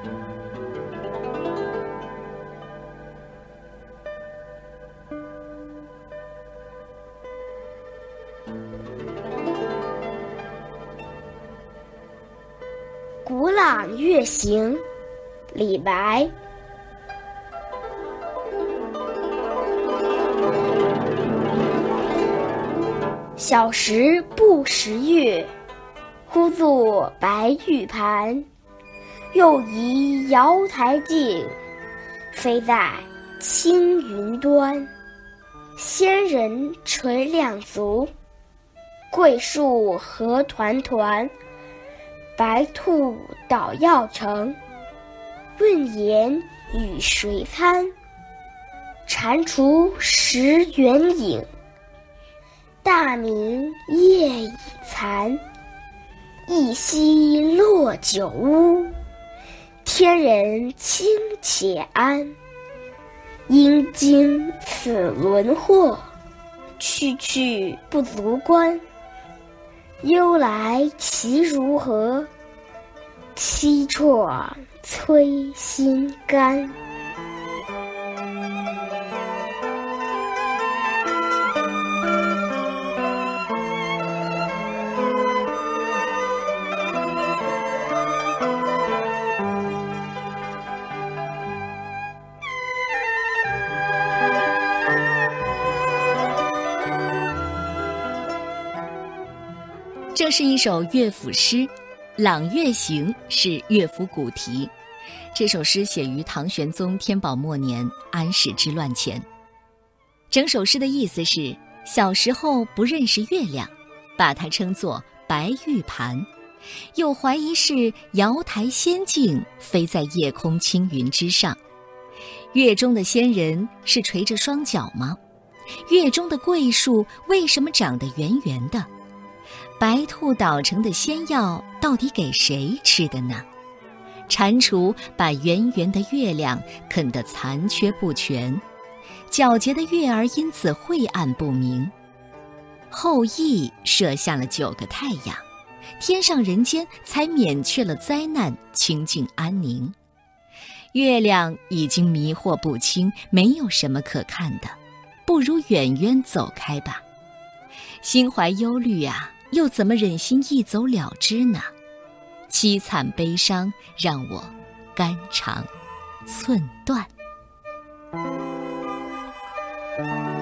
《古朗月行》李白。小时不识月，呼作白玉盘。又疑瑶台镜，飞在青云端。仙人垂两足，桂树何团团。白兔捣药成，问言与谁餐？蟾蜍蚀圆影，大明夜已残。一夕落九乌，天人清且安。应经此轮惑，去去不足观。忧来其如何？凄怆摧心肝。这是一首乐府诗，《朗月行》是乐府古题。这首诗写于唐玄宗天宝末年安史之乱前。整首诗的意思是：小时候不认识月亮，把它称作白玉盘，又怀疑是瑶台仙境飞在夜空青云之上。月中的仙人是垂着双脚吗？月中的桂树为什么长得圆圆的？白兔捣成的仙药到底给谁吃的呢？蟾蜍把圆圆的月亮啃得残缺不全，皎洁的月儿因此晦暗不明。后羿射下了九个太阳，天上人间才免去了灾难，清净安宁。月亮已经迷惑不清，没有什么可看的，不如远远走开吧。心怀忧虑啊！又怎么忍心一走了之呢？凄惨悲伤让我肝肠寸断。《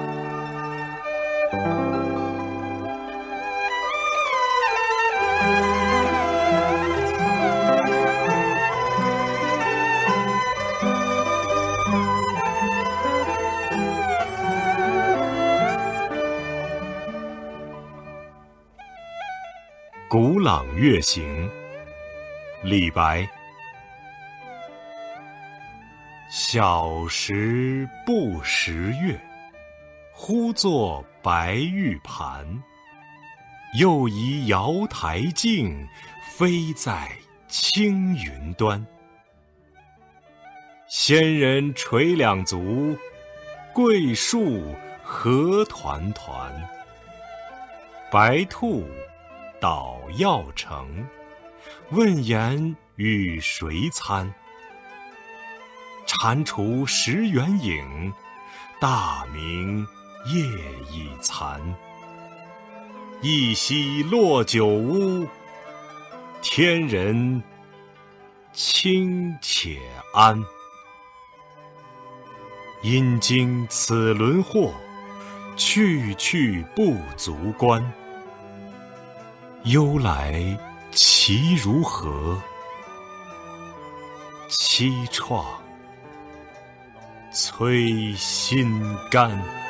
古朗月行》李白。小时不识月，呼作白玉盘。又疑瑶台镜，飞在青云端。仙人垂两足，桂树何团团。白兔。捣药成，问言与谁餐？蟾蜍蚀圆影，大明夜已残。一夕落九乌，天人清且安。因经此轮惑，去去不足观。忧来其如何？凄怆摧心肝。